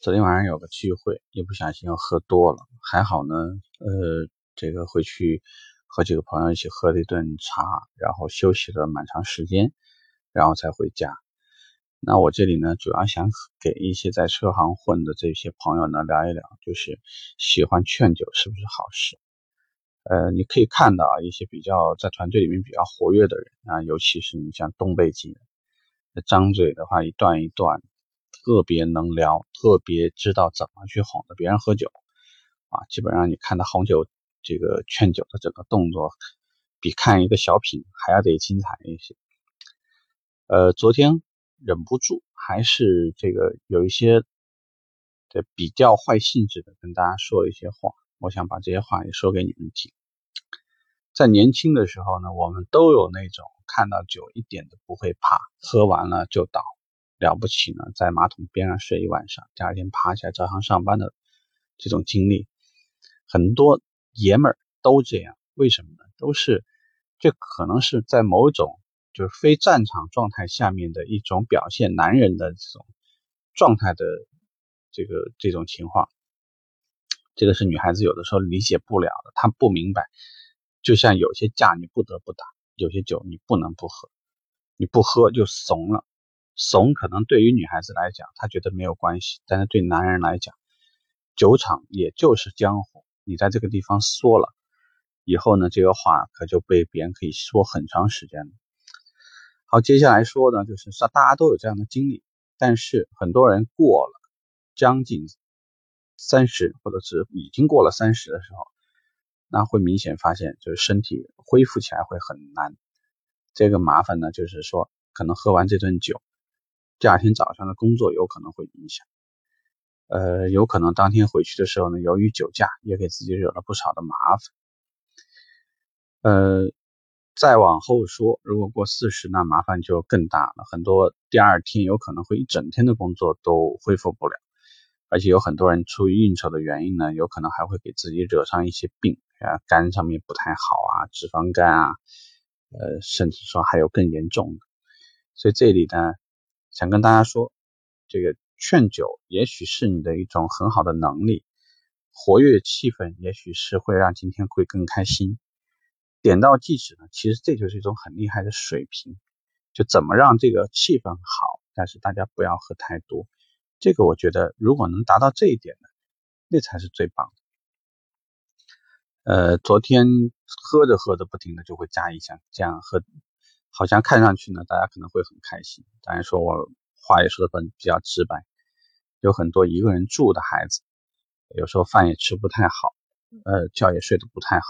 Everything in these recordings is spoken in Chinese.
昨天晚上有个聚会，一不小心又喝多了，还好呢。呃，这个回去和几个朋友一起喝了一顿茶，然后休息了蛮长时间，然后才回家。那我这里呢，主要想给一些在车行混的这些朋友呢聊一聊，就是喜欢劝酒是不是好事？呃，你可以看到啊，一些比较在团队里面比较活跃的人啊，尤其是你像东北籍人，张嘴的话一段一段。特别能聊，特别知道怎么去哄着别人喝酒，啊，基本上你看他红酒这个劝酒的整个动作，比看一个小品还要得精彩一些。呃，昨天忍不住还是这个有一些这比较坏性质的跟大家说一些话，我想把这些话也说给你们听。在年轻的时候呢，我们都有那种看到酒一点都不会怕，喝完了就倒。了不起呢，在马桶边上睡一晚上，第二天爬起来照常上班的这种经历，很多爷们儿都这样。为什么呢？都是这可能是在某种就是非战场状态下面的一种表现，男人的这种状态的这个这种情况，这个是女孩子有的时候理解不了的，她不明白。就像有些架你不得不打，有些酒你不能不喝，你不喝就怂了。怂可能对于女孩子来讲，她觉得没有关系，但是对男人来讲，酒场也就是江湖，你在这个地方说了以后呢，这个话可就被别人可以说很长时间了。好，接下来说呢，就是说大家都有这样的经历，但是很多人过了将近三十，或者是已经过了三十的时候，那会明显发现就是身体恢复起来会很难。这个麻烦呢，就是说可能喝完这顿酒。第二天早上的工作有可能会影响，呃，有可能当天回去的时候呢，由于酒驾也给自己惹了不少的麻烦。呃，再往后说，如果过四十，那麻烦就更大了，很多第二天有可能会一整天的工作都恢复不了，而且有很多人出于应酬的原因呢，有可能还会给自己惹上一些病啊，肝上面不太好啊，脂肪肝啊，呃，甚至说还有更严重的，所以这里呢。想跟大家说，这个劝酒也许是你的一种很好的能力，活跃气氛也许是会让今天会更开心。点到即止呢，其实这就是一种很厉害的水平，就怎么让这个气氛好，但是大家不要喝太多。这个我觉得如果能达到这一点呢，那才是最棒的。呃，昨天喝着喝着不停的就会加一箱，这样喝。好像看上去呢，大家可能会很开心。当然说我话也说的很比较直白，有很多一个人住的孩子，有时候饭也吃不太好，呃，觉也睡得不太好。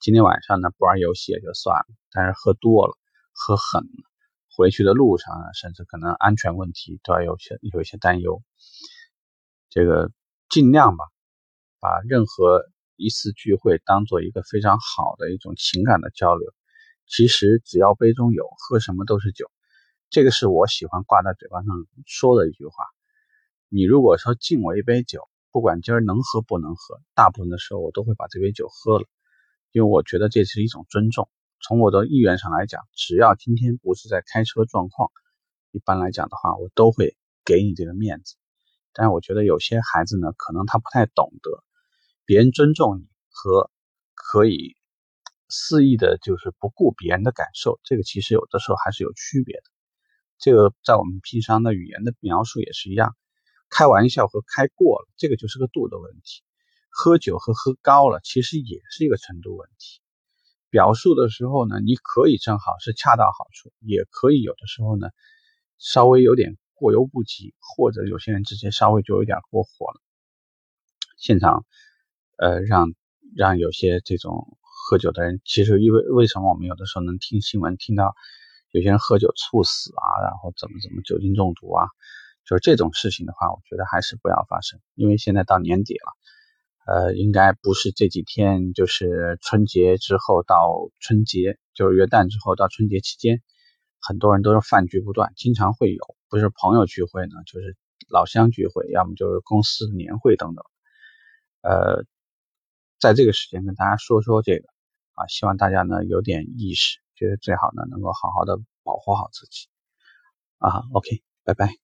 今天晚上呢，不玩游戏也就算了，但是喝多了，喝狠了，回去的路上呢，甚至可能安全问题都要有些有一些担忧。这个尽量吧，把任何一次聚会当做一个非常好的一种情感的交流。其实只要杯中有，喝什么都是酒。这个是我喜欢挂在嘴巴上说的一句话。你如果说敬我一杯酒，不管今儿能喝不能喝，大部分的时候我都会把这杯酒喝了，因为我觉得这是一种尊重。从我的意愿上来讲，只要今天不是在开车状况，一般来讲的话，我都会给你这个面子。但是我觉得有些孩子呢，可能他不太懂得，别人尊重你和可以。肆意的，就是不顾别人的感受，这个其实有的时候还是有区别的。这个在我们平常的语言的描述也是一样，开玩笑和开过了，这个就是个度的问题。喝酒和喝高了，其实也是一个程度问题。表述的时候呢，你可以正好是恰到好处，也可以有的时候呢，稍微有点过犹不及，或者有些人直接稍微就有点过火了。现场，呃，让让有些这种。喝酒的人，其实因为为什么我们有的时候能听新闻听到有些人喝酒猝死啊，然后怎么怎么酒精中毒啊，就是这种事情的话，我觉得还是不要发生。因为现在到年底了，呃，应该不是这几天，就是春节之后到春节，就是元旦之后到春节期间，很多人都是饭局不断，经常会有，不是朋友聚会呢，就是老乡聚会，要么就是公司年会等等，呃，在这个时间跟大家说说这个。啊，希望大家呢有点意识，觉得最好呢能够好好的保护好自己。啊，OK，拜拜。